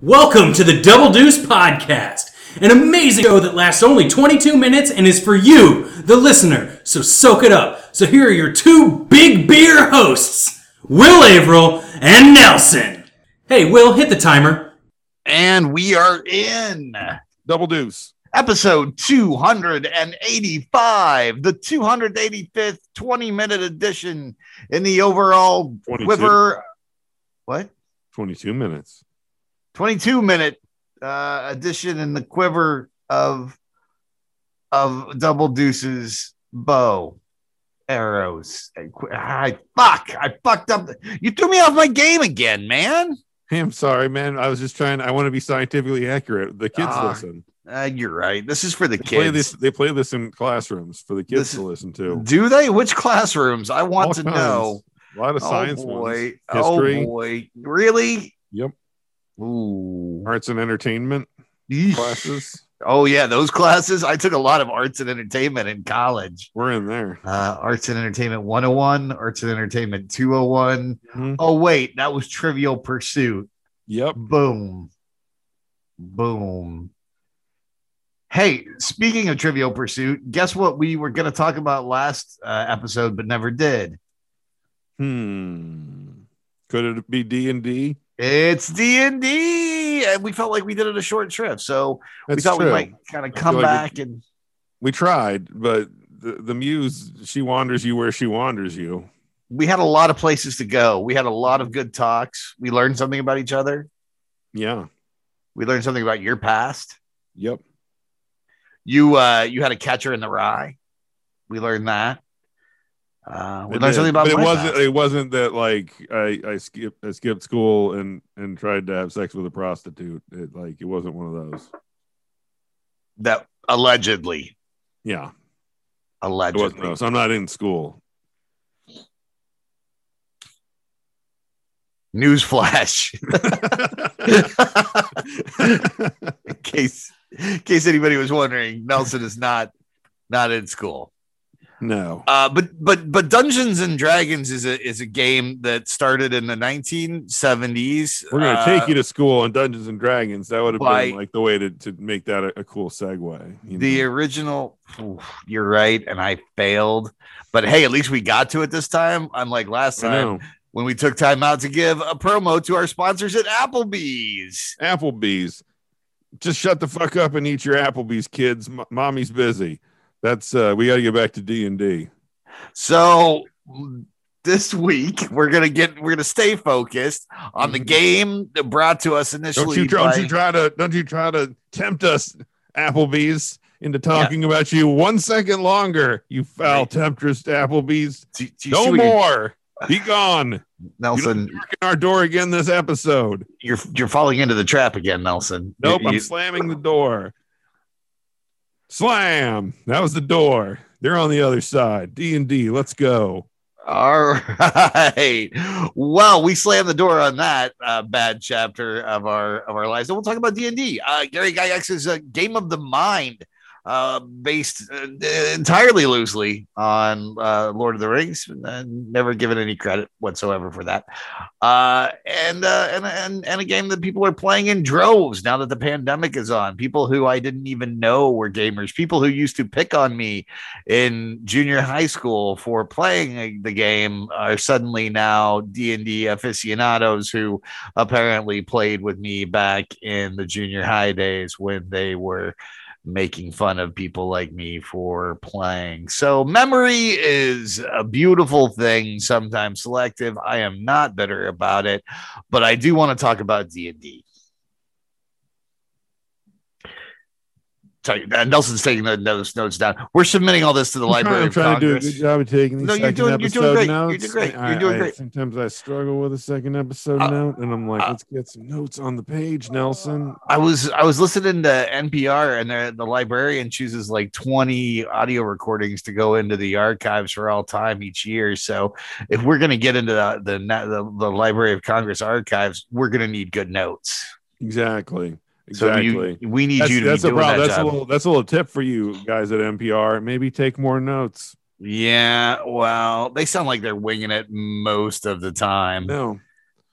Welcome to the Double Deuce Podcast, an amazing show that lasts only 22 minutes and is for you, the listener. So soak it up. So here are your two big beer hosts, Will Averill and Nelson. Hey, Will, hit the timer. And we are in Double deuce. episode 285, the 285th 20 minute edition in the overall 22. quiver. What? 22 minutes. 22 minute uh, edition in the quiver of of double deuces bow arrows. I fuck. I fucked up. You threw me off my game again, man. Hey, I'm sorry, man. I was just trying. I want to be scientifically accurate. The kids Ah, listen. Uh, you're right. This is for the They play kids. this. They play this in classrooms for the kids This to listen to. Do they? Which classrooms? I want All to kinds. know. A lot of science oh ones. boy. History. Oh boy. Really? Yep. Ooh. Arts and entertainment Eesh. classes. Oh yeah, those classes. I took a lot of arts and entertainment in college. We're in there. Uh, arts and entertainment 101, arts and entertainment 201. Mhm. Oh wait, that was Trivial Pursuit. Yep. Boom. Boom. Hey, speaking of Trivial Pursuit, guess what we were going to talk about last uh, episode but never did? Hmm. Could it be D and D? It's D and D, and we felt like we did it a short trip, so we That's thought we might kind of come feel like back and We tried, but the, the muse she wanders you where she wanders you. we had a lot of places to go. We had a lot of good talks. We learned something about each other. Yeah. We learned something about your past. Yep. You uh you had a catcher in the rye. We learned that. Uh, It learned did. something about but it wasn't it wasn't that like I I skipped I skipped school and and tried to have sex with a prostitute. It like it wasn't one of those. that allegedly, Yeah, allegedly. those. I'm not in school. Newsflash. in case in case anybody was wondering, Nelson is not not in school. No. Uh, but but but Dungeons and Dragons is a is a game that started in the 1970s. We're gonna Uh, take you to school on Dungeons and Dragons. That would have been like the way to, to make that a, a cool segue. you the know? original. oof, you're right, and I failed. But hey, at least we got to it this time. Unlike last time when we took time out to give a promo to our sponsors at Applebee's. Applebee's. Just shut the fuck up and eat your Applebee's, kids. M- mommy's busy. That's uh we got to get back to D and D. So this week we're gonna get we're gonna stay focused on the Mhm. game that brought to us Don't initially. you don't you try to don't you try to tempt us, Applebee's, into talking about you one second longer, you foul Right. temptress Applebee's. do- do No more. Be gone. Nelson. don't our door again this episode. You're you're falling into the trap again, Nelson. Nope, You- I'm you- slamming the door. Slam. That was the door. They're on the other side. D and D. Let's go. all right. Well, we slammed the door on that uh, bad chapter of our of our lives. And we'll talk about D and D. Uh, Gary Gygax's uh, Game of the Mind, uh, based uh, entirely loosely on uh, Lord of the Rings, and never given any credit whatsoever for that. Uh, and, uh, and and and a game that people are playing in droves now that the pandemic is on. People who I didn't even know were gamers. People who used to pick on me in junior high school for playing the game are suddenly now D&D aficionados who apparently played with me back in the junior high days when they were making fun of people like me for playing. So memory is a beautiful thing, sometimes selective. I am not bitter about it, but I do want to talk about D&D. Sorry, Nelson's taking the notes, notes down. We're submitting all this to the I'm trying, Library I'm of trying to do a good job of taking these No, you're second doing- you're doing episode great. You're notes. doing great. You're doing I- great. Sometimes I struggle with a second episode Uh, note, and I'm like, uh, let's get some notes on the page, Nelson. I was I was listening to NPR and the the librarian chooses like 20 audio recordings to go into the archives for all time each year. So if we're gonna get into the the, the, the Library of Congress archives, we're gonna need good notes. Exactly. So Exactly. you, we need that's you to that's be a doing problem. that That's a little that's a little tip for you guys at NPR. Maybe take more notes. yeah, well, they sound like they're winging it most of the time. No.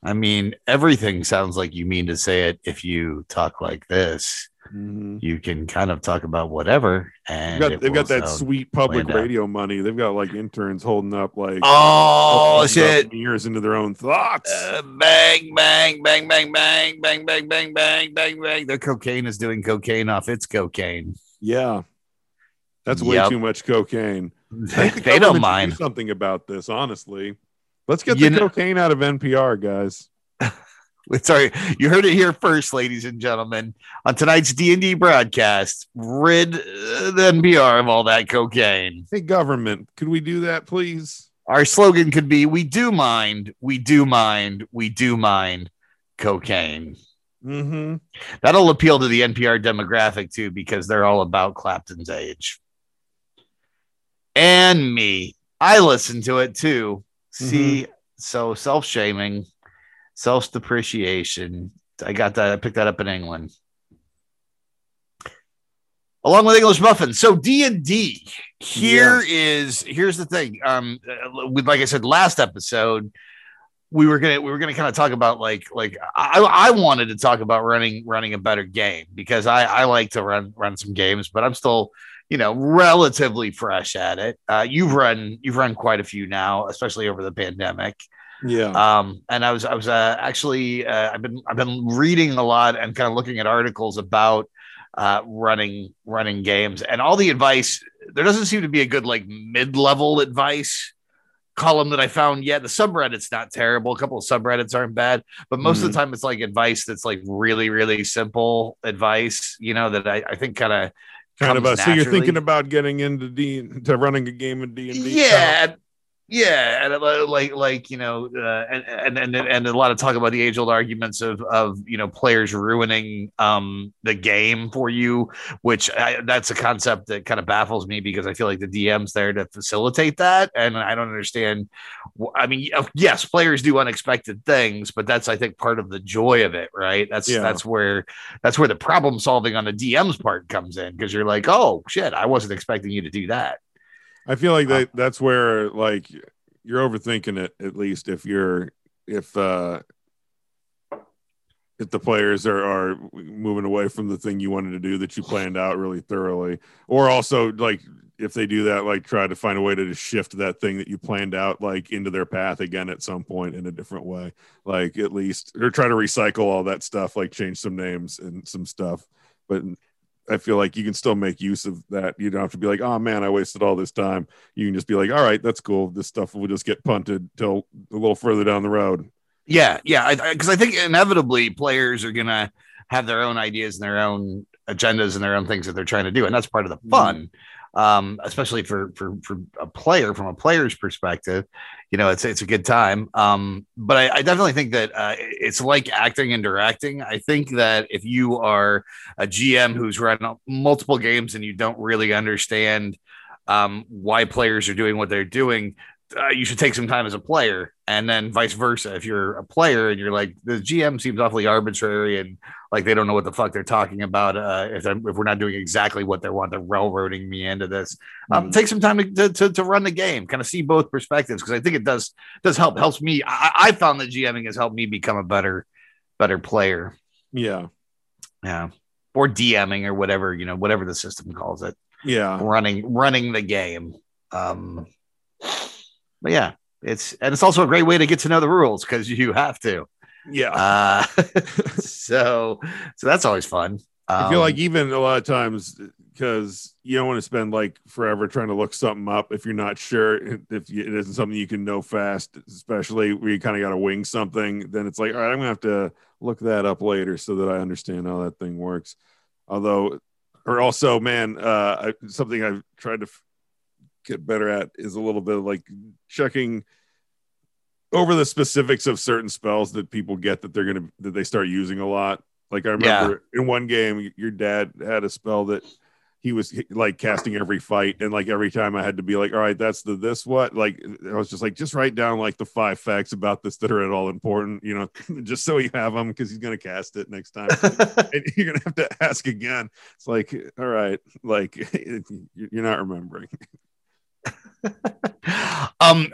I mean, everything sounds like you mean to say it if you talk like this. Mhm. You can kind of talk about whatever. And They've got, they've got that sweet public land out. radio money. They've got like interns holding up like Oh, shit. mirrors into their own thoughts. Uh, bang, bang, bang, bang, bang, bang, bang, bang, bang, bang, bang. Their cocaine is doing cocaine off its cocaine. yeah, that's way Yep. too much cocaine. They, the they don't should do mind. something about this. Honestly, let's get You the know- cocaine out of NPR, guys. Sorry, you heard it here first, ladies and gentlemen. On tonight's D and D broadcast, rid uh, the NPR of all that cocaine. Hey, government, could we do that, please? Our slogan could be: "We do mind, we do mind, we do mind cocaine." Mm-hmm. That'll appeal to the NPR demographic too, because they're all about Clapton's age. And me. I listen to it too. See, so self shaming, self depreciation. I got that. I picked that up in England. Along with English muffins. So D and D. Here is here's the thing. Um, with like I said last episode, we were gonna we were gonna kind of talk about like like I I wanted to talk about running running a better game because I I like to run run some games, but I'm still you know relatively fresh at it. Uh, you've run you've run quite a few now, especially over the pandemic. Yeah. Um, and I was I was uh, actually uh, I've been I've been reading a lot and kind of looking at articles about uh, running running games and all the advice. There doesn't seem to be a good like mid level advice column that I found yet. The subreddit's not terrible. A couple of subreddits aren't bad, but most of the time it's like advice that's like really really simple advice. You know that I, I think kind of kind of. Uh, so you're thinking about getting into D to running a game in D and D. yeah yeah and uh, like like you know uh, and, and and and a lot of talk about the age old arguments of of you know players ruining um the game for you which I, that's a concept that kind of baffles me because i feel like the dm's there to facilitate that and i don't understand i mean yes players do unexpected things but that's i think part of the joy of it right that's Yeah. that's where that's where the problem solving on the dm's part comes in because you're like oh shit i wasn't expecting you to do that I feel like that that's where like you're overthinking it at least if you're if uh if the players are, are moving away from the thing you wanted to do that you planned out really thoroughly. Or also like if they do that like try to find a way to just shift that thing that you planned out like into their path again at some point in a different way. Like at least or try to recycle all that stuff like change some names and some stuff. But I feel like you can still make use of that. You don't have to be like, oh man, I wasted all this time. You can just be like, all right, that's cool. This stuff will just get punted till a little further down the road. Yeah, yeah, because I, think inevitably players are gonna have their own ideas and their own agendas and their own things that they're trying to do, and that's part of the mm-hmm. fun. Um, especially for for for a player from a player's perspective, you know, it's it's a good time. Um, but I, I definitely think that uh, it's like acting and directing. I think that if you are a GM who's run multiple games and you don't really understand um, why players are doing what they're doing, uh, you should take some time as a player, and then vice versa. If you're a player and you're like the GM seems awfully arbitrary and like they don't know what the fuck they're talking about. Uh, if, if we're not doing exactly what they want, they're railroading me into this. Um, Mhm. Take some time to, to, to, to run the game, kind of see both perspectives because I think it does does help helps me. I, I found that GMing has helped me become a better better player. Yeah. Yeah, or DMing or whatever you know whatever the system calls it Yeah. running running the game. Um, but yeah, it's and it's also a great way to get to know the rules because you have to. Yeah. Uh, so so that's always fun. I feel Um, like even a lot of times because you don't want to spend like forever trying to look something up if you're not sure if you, it isn't something you can know fast, especially where you kind of got to wing something. Then it's like, all right, I'm gonna have to look that up later so that I understand how that thing works. Although, or also, man, uh, I, something I've tried to get better at is a little bit of like checking over the specifics of certain spells that people get that they're gonna that they start using a lot. Like I remember in one game, your dad had a spell that he was like casting every fight, and like every time I had to be like, all right, that's the this what. Like I was just like, just write down like the five facts about this that are at all important, you know, just so you have them because he's gonna cast it next time. and you're gonna have to ask again. It's like, all right, like you're not remembering. Um,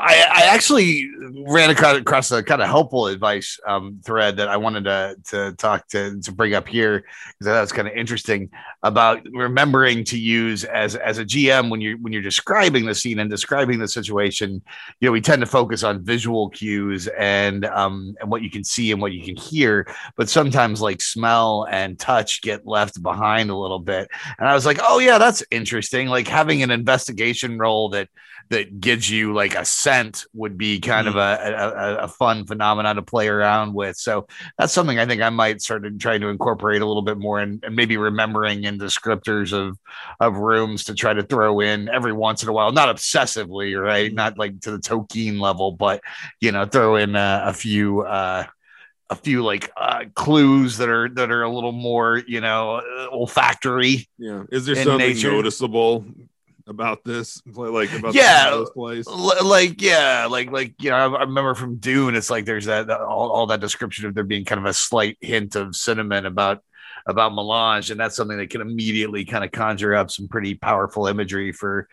I, I actually ran across, across a kind of helpful advice um, thread that I wanted to to talk to to bring up here because that was kind of interesting about remembering to use as as a GM when you're when you're describing the scene and describing the situation. You know, we tend to focus on visual cues and um, and what you can see and what you can hear, but sometimes like smell and touch get left behind a little bit. And I was like, oh yeah, that's interesting. Like having an investigation role that that gives you like a scent would be kind mm-hmm. of a, a, a, fun phenomenon to play around with. So that's something I think I might start trying to incorporate a little bit more and, and maybe remembering in descriptors of of rooms to try to throw in every once in a while, not obsessively, right? Mm-hmm. Not like to the Tolkien level, but you know, throw in uh, a few uh a few like uh, clues that are that are a little more you know olfactory. Yeah, is there something nature. noticeable about this like about yeah this place. l- like yeah like like you know I, I, remember from dune it's like there's that, that all, all that description of there being kind of a slight hint of cinnamon about about melange and that's something that can immediately kind of conjure up some pretty powerful imagery for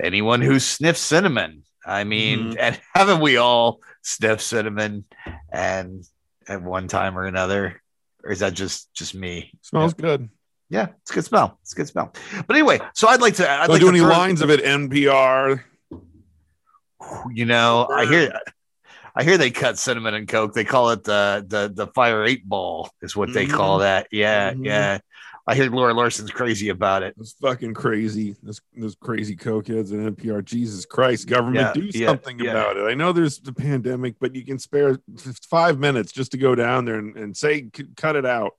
anyone who sniffs cinnamon. I mean mm-hmm. and haven't we all sniffed cinnamon and at one time or another? Or is that just just me? Smells yeah. good yeah, it's a good smell. It's a good smell. But anyway, so I'd like to. I'd like do to any throw, lines of it? NPR. You know, I hear. I hear they cut cinnamon and coke. They call it the the the fire eight ball is what they mm-hmm. call that. Yeah, mm-hmm. yeah. I hear Laura Larson's crazy about it. It's fucking crazy. Those, those crazy cokeheads and NPR. Jesus Christ, government, yeah, do something yeah, about yeah. it. I know there's the pandemic, but you can spare five minutes just to go down there and, and say, cut it out.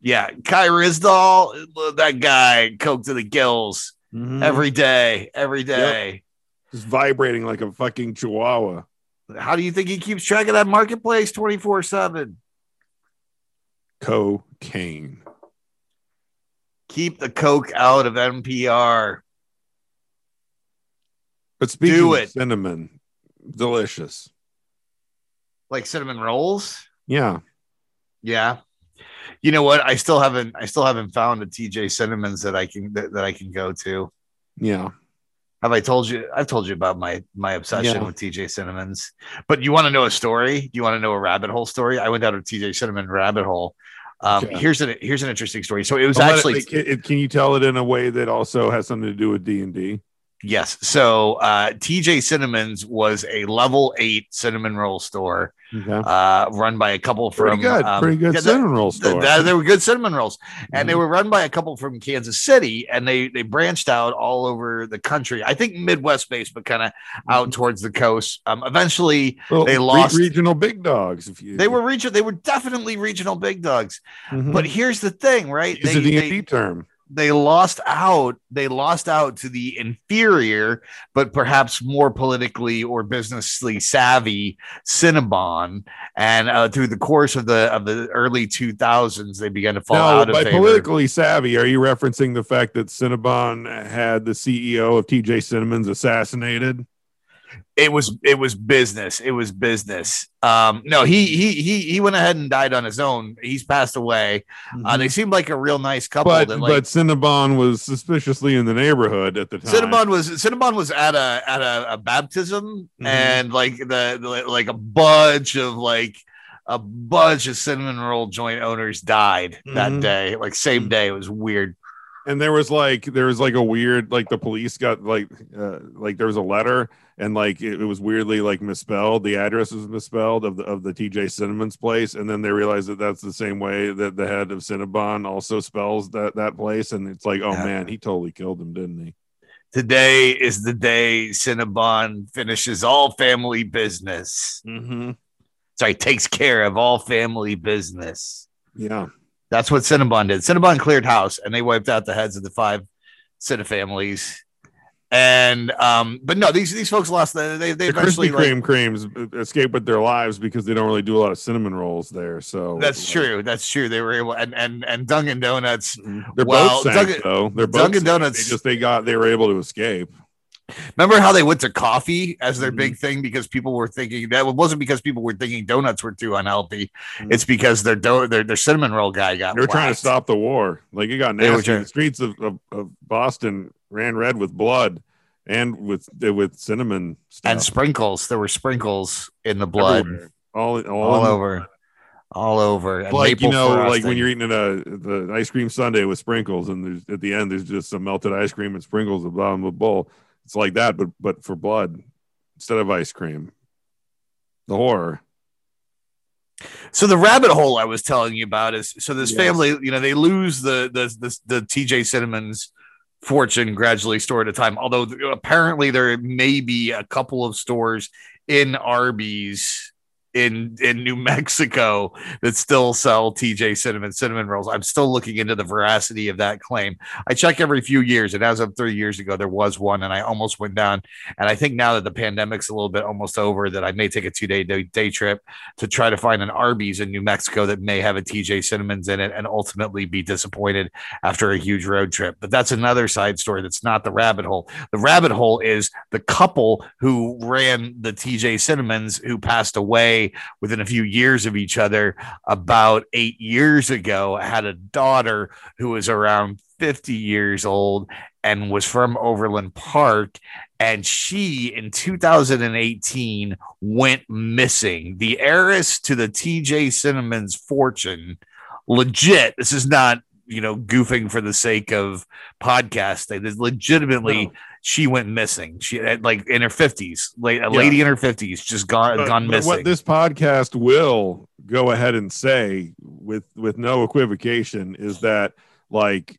Yeah, Kai Ryssdal, that guy, coke to the gills mm-hmm. every day, every day. Yep. Just vibrating like a fucking chihuahua. How do you think he keeps track of that marketplace 24 7? Cocaine. Keep the coke out of NPR. But speaking Do it. of cinnamon, delicious. Like cinnamon rolls? Yeah. Yeah you know what? I still haven't I still haven't found a TJ Cinnamons that I can that, that I can go to. Yeah. Have I told you? I've told you about my my obsession yeah. with TJ Cinnamons. But you want to know a story? Do you want to know a rabbit hole story? I went down a TJ Cinnamon rabbit hole. Um, okay. Here's an here's an interesting story. So it was actually. It, can you tell it in a way that also has something to do with D and D? Yes. So uh, TJ Cinnamons was a level eight cinnamon roll store okay. uh, run by a couple from pretty good, um, pretty good yeah, cinnamon roll store. they were good cinnamon rolls, and mm-hmm. they were run by a couple from Kansas City, and they they branched out all over the country. I think Midwest based, but kind of mm-hmm. out towards the coast. Um, eventually, well, they lost re- regional big dogs. If you, they were regional, they were definitely regional big dogs. Mm-hmm. But here's the thing, right? It's a D&D term they lost out they lost out to the inferior but perhaps more politically or businessly savvy cinnabon and uh, through the course of the of the early 2000s they began to fall now, out of by favor. politically savvy are you referencing the fact that cinnabon had the ceo of tj cinnamons assassinated it was it was business. It was business. Um, no, he he he he went ahead and died on his own. He's passed away. Mm-hmm. Uh, they mm-hmm. seemed like a real nice couple. But that, like, but Cinnabon was suspiciously in the neighborhood at the time. Cinnabon was Cinnabon was at a at a, a baptism mm-hmm. and like the, the like a bunch of like a bunch of cinnamon roll joint owners died mm-hmm. that day. Like same mm-hmm. day. It was weird and there was like there was like a weird like the police got like uh, like there was a letter and like it, it, was weirdly like misspelled. The address was misspelled of the of the tj cinnamon's place and then they realized that that's the same way that the head of cinnabon also spells that that place and it's like oh yeah. man he totally killed him didn't he? Today is the day cinnabon finishes all family business. Mm-hmm. sorry takes care of all family business. Yeah that's what Cinnabon did. Cinnabon cleared house and they wiped out the heads of the five Cinna families. And um, but no, these these folks lost. The, they, they the Krispy Kreme like, creams escape with their lives because they don't really do a lot of cinnamon rolls there. So that's true. That's true. They were able and and and Dunkin' Donuts. They're well, both sank, Dunkin', though. They're both Dunkin' Donuts. They just they got they were able to escape. Remember how they went to coffee as their mm-hmm. big thing because people were thinking that wasn't because people were thinking donuts were too unhealthy. Mm-hmm. It's because their do- their their cinnamon roll guy got. They were trying to stop the war. Like it got nasty. The streets of, of, of, Boston ran red with blood, and with with cinnamon stuff. and sprinkles. There were sprinkles in the blood everywhere. all all, all the- over, all over. And Like you know, like when you're eating a the ice cream sundae with sprinkles, and there's at the end there's just some melted ice cream and sprinkles at the bottom of the bowl. It's like that, but but for blood instead of ice cream. The horror. So the rabbit hole I was telling you about is so this Yes. family, you know, they lose the the the, the TJ Cinnamon's fortune gradually store at a time. Although apparently there may be a couple of stores in Arby's in in New Mexico that still sell TJ cinnamon cinnamon rolls. I'm still looking into the veracity of that claim. I check every few years, and as of three years ago, there was one, and I almost went down. And I think now that the pandemic's a little bit almost over, that I may take a two day day, trip to try to find an Arby's in New Mexico that may have a TJ Cinnamons in it and ultimately be disappointed after a huge road trip. But that's another side story that's not the rabbit hole. The rabbit hole is the couple who ran the TJ Cinnamons who passed away within a few years of each other about eight years ago, had a daughter who was around 50 years old and was from Overland Park and she in 2018 went missing. The heiress to the TJ Cinnamon's fortune, legit. This is not you know goofing for the sake of podcasting. Legitimately, No. she went missing. She had, like in her 50s, like a Yeah. lady in her 50s, just gone But- gone but missing. What this podcast will go ahead and say with with no equivocation is that like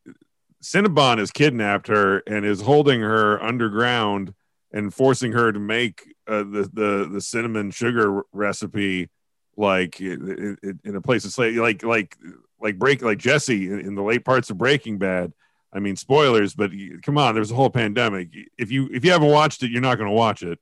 Cinnabon has kidnapped her and is holding her underground and forcing her to make uh, the the the cinnamon sugar recipe like in, in- in a place of slave like like like break like Jesse in, in the late parts of Breaking Bad. I mean spoilers, but come on, there's a whole pandemic. If you if you haven't watched it, you're not going to watch it.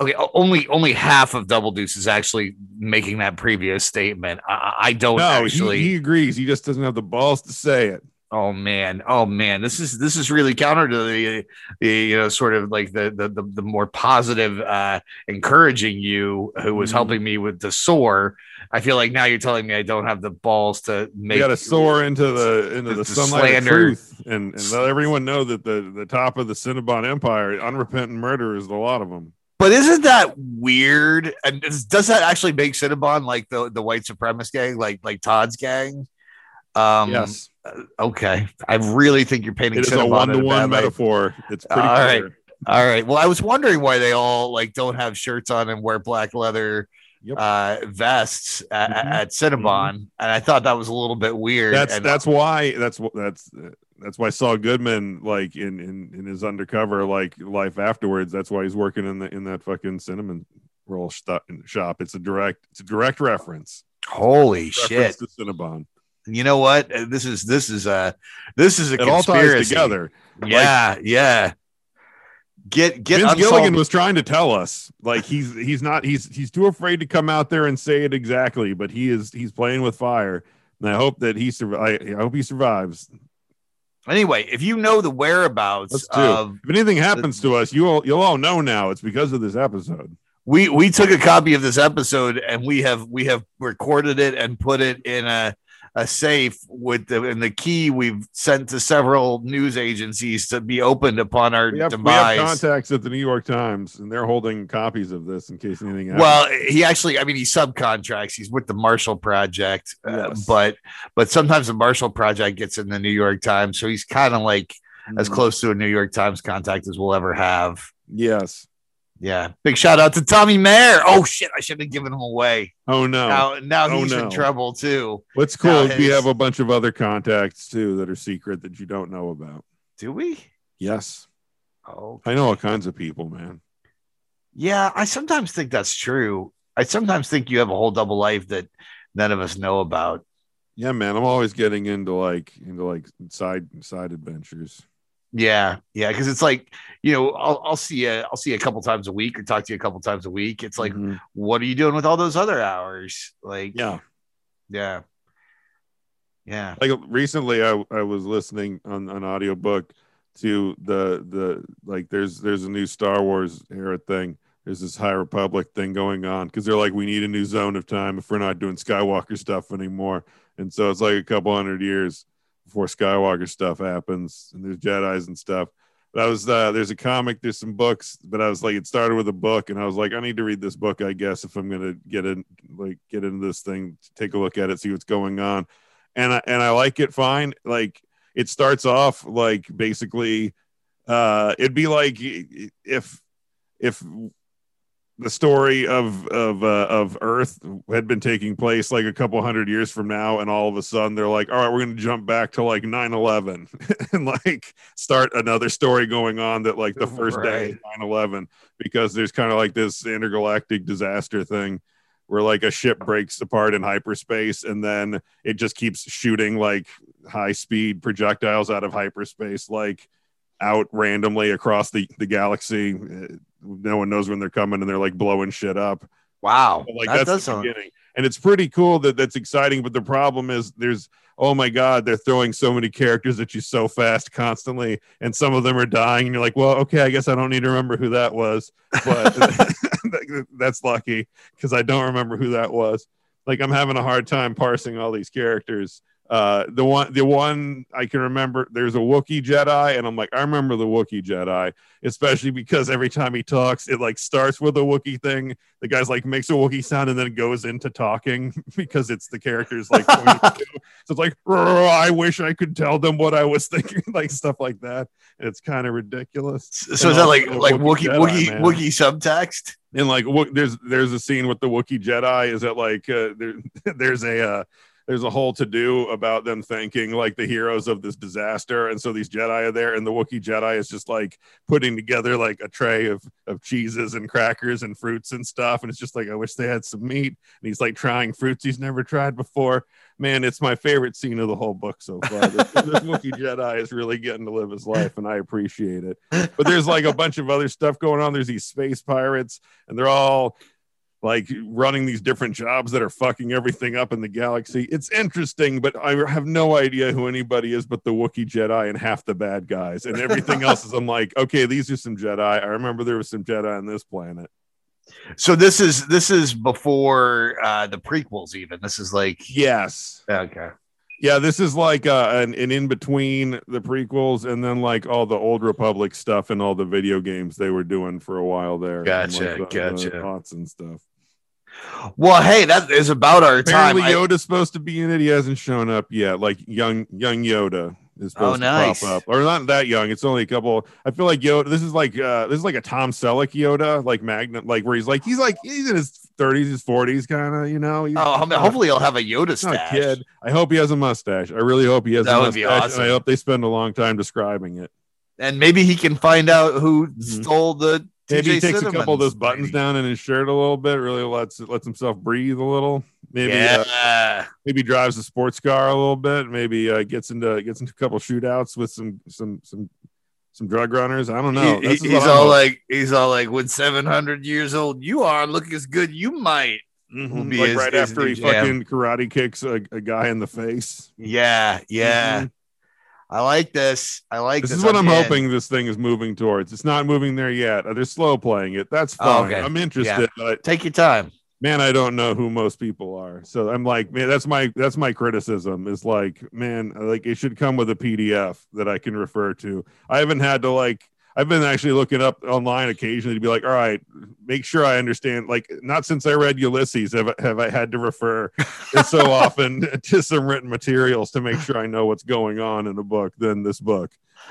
okay, only only half of Double Deuce is actually making that previous statement. I, I don't No, actually. he, he agrees. He just doesn't have the balls to say it. Oh man, oh man, this is this is really counter to the, the you know sort of like the the the, the more positive, uh, encouraging you who was Mhm. helping me with the sore. I feel like now you're telling me I don't have the balls to make. You got to soar into the into the, the sunlight of truth, and, and let everyone know that the the top of the Cinnabon Empire, unrepentant murder, is a lot of them. But isn't that weird? And does that actually make Cinnabon like the the white supremacist gang, like like Todd's gang? Um, yes, Okay, I really think you're painting it is a Cinnabon one in to a one metaphor. It's pretty All right. clear. All right. Well, I was wondering why they all like don't have shirts on and wear black leather Yep. uh, vests at, Mhm. at Cinnabon, and I thought that was a little bit weird. That's and, that's why that's what that's that's why Saul Goodman like in in in his undercover like life afterwards. That's why he's working in the in that fucking cinnamon roll stu- shop. It's a direct it's a direct reference. holy shit. To Cinnabon. You know what? Uh, This is this is a this is a It all conspiracy. ties together. Yeah, yeah. Get get Vince unsolved- Gilligan was trying to tell us, like he's he's not he's he's too afraid to come out there and say it exactly, but he is he's playing with fire, and I hope that he survives. I hope he survives. anyway. If you know the whereabouts of If anything happens to us, you all you'll all know now. It's because of this episode. we we took a copy of this episode and we have we have recorded it and put it in a a safe with the and the key we've sent to several news agencies to be opened upon our We have, we have contacts at the New York Times, and they're holding copies of this in case anything happens. well, he actually, I mean, he subcontracts. He's with the Marshall Project, uh, but but sometimes the Marshall Project gets in the New York Times, so he's kind of like as Mm, close to a New York Times contact as we'll ever have. yes. Yeah, big shout out to Tommy Mayer. Oh shit, I should have given him away. Oh no. Now, now Oh, he's no. in trouble too. What's cool now is we have a bunch of other contacts too that are secret that you don't know about. Do we? Yes, Oh, I know all kinds of people, man. yeah. I sometimes think that's true. I sometimes think you have a whole double life that none of us know about. Yeah, man. I'm always getting into like into like side side adventures. Yeah, yeah, because it's like you know, I'll I'll see you, I'll see you a couple times a week or talk to you a couple times a week. It's like, Mhm. what are you doing with all those other hours? Like, yeah. yeah, yeah. Like recently I I was listening on an audiobook to the the like there's there's a new Star Wars era thing. There's this High Republic thing going on because they're like, we need a new zone of time if we're not doing Skywalker stuff anymore. And so it's like a couple hundred years before Skywalker stuff happens and there's Jedi's and stuff. But I was uh, there's a comic, there's some books, but I was like, it started with a book, and I was like, I need to read this book, I guess, if I'm gonna get in, like, get into this thing, take a look at it, see what's going on, and I and I like it fine. Like, it starts off like basically, uh, it'd be like if if the story of of uh, of Earth had been taking place like a couple hundred years from now, and all of a sudden they're like, "All right, we're going to jump back to like 9/11 and like start another story going on that like the first day Right. 9/11 because there's kind of like this intergalactic disaster thing where like a ship breaks apart in hyperspace and then it just keeps shooting like high speed projectiles out of hyperspace like out randomly across the the galaxy. No one knows when they're coming, and they're like blowing shit up. Wow. Like that that's the sound. beginning, and it's pretty cool that that's exciting. But the problem is, there's oh my god, they're throwing so many characters at you so fast, constantly, and some of them are dying, and you're like, well, okay, I guess I don't need to remember who that was, but that's lucky because I don't remember who that was. Like I'm having a hard time parsing all these characters. Uh, the one, the one I can remember, there's a Wookiee Jedi, and I'm like, I remember the Wookiee Jedi, especially because every time he talks, it like starts with a Wookiee thing. The guy's like makes a Wookiee sound and then goes into talking because it's the characters like. So it's like, I wish I could tell them what I was thinking, like stuff like that. It's kind of ridiculous. So And is that like like Wookiee Wookie Jedi, Wookiee man. Wookiee subtext? and like there's there's a scene with the Wookiee Jedi. Is that like uh, there, there's a uh, there's a whole to do about them thanking like the heroes of this disaster, and so these Jedi are there, and the Wookiee Jedi is just like putting together like a tray of of cheeses and crackers and fruits and stuff, and it's just like I wish they had some meat, and he's like trying fruits he's never tried before. Man, it's my favorite scene of the whole book so far. This, this Wookiee Jedi is really getting to live his life, and I appreciate it but there's like a bunch of other stuff going on. There's these space pirates, and they're all like running these different jobs that are fucking everything up in the galaxy. It's interesting, but I have no idea who anybody is but the Wookiee Jedi and half the bad guys. And everything else is I'm like, okay, these are some Jedi. I remember there was some Jedi on this planet. So this is this is before uh the prequels even. This is like Yes. okay. Yeah, this is like uh, an, an in between the prequels and then like all the old Republic stuff and all the video games they were doing for a while there. Gotcha, like, the- the gotcha. thoughts and stuff. Well, hey, that is about our time. Apparently, I- Yoda's supposed to be in it. He hasn't shown up yet. Like young, young Yoda is Oh, supposed nice. to pop up, or not that young. It's only a couple. I feel like Yoda. This is like uh this is like a Tom Selleck Yoda, like Magnum, like where he's like he's like he's in his thirties, his forties, kind of. You know. He's oh, I mean, hopefully he'll have a Yoda he's not a stash. kid. I hope he has a mustache. I really hope he has That a would be mustache. awesome. And I hope they spend a long time describing it. And maybe he can find out who Mhm. stole the Maybe TJ he takes a couple of those buttons lady. down in his shirt a little bit. Really lets lets himself breathe a little. Maybe uh, maybe drives a sports car a little bit. Maybe uh, gets into gets into a couple shootouts with some some some some drug runners. I don't know. He- he's all like he's all like when 700 years old you are look as good you might Mhm. be like his- right his after he jam. fucking karate kicks a, a guy in the face. yeah yeah Mhm. I like this i like This this, is what I'm in. hoping this thing is moving towards. It's not moving there yet. They're slow playing it. That's Oh, okay. I'm interested, but take your time man, I don't know who most people are. So I'm like, man, that's my that's my criticism. Is like, man, like it should come with a PDF that I can refer to. I haven't had to like. I've been actually looking up online occasionally to be like, all right, make sure I understand. Like, not since I read Ulysses have I, have I had to refer so often to some written materials to make sure I know what's going on in the book than this book.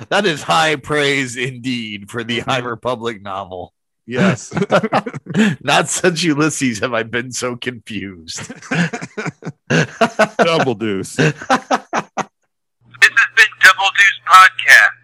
that is high praise indeed for the high republic novel Yes. not since ulysses have i been so confused Double deuce. This has been Double Deuce Podcast.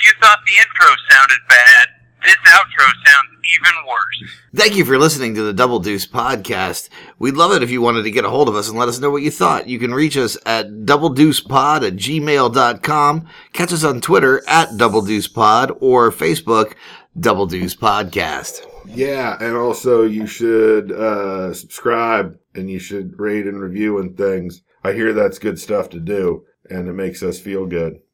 If you thought the intro sounded bad, this outro sounds even worse. Thank you for listening to the Double Deuce podcast. We'd love it if you wanted to get a hold of us and let us know what you thought. You can reach us at doubledeucepod at gmail.com. Catch us on Twitter at Double Deuce Pod or Facebook Double Deuce Podcast. Yeah, and also you should uh, subscribe and you should rate and review and things. I hear that's good stuff to do, and it makes us feel good.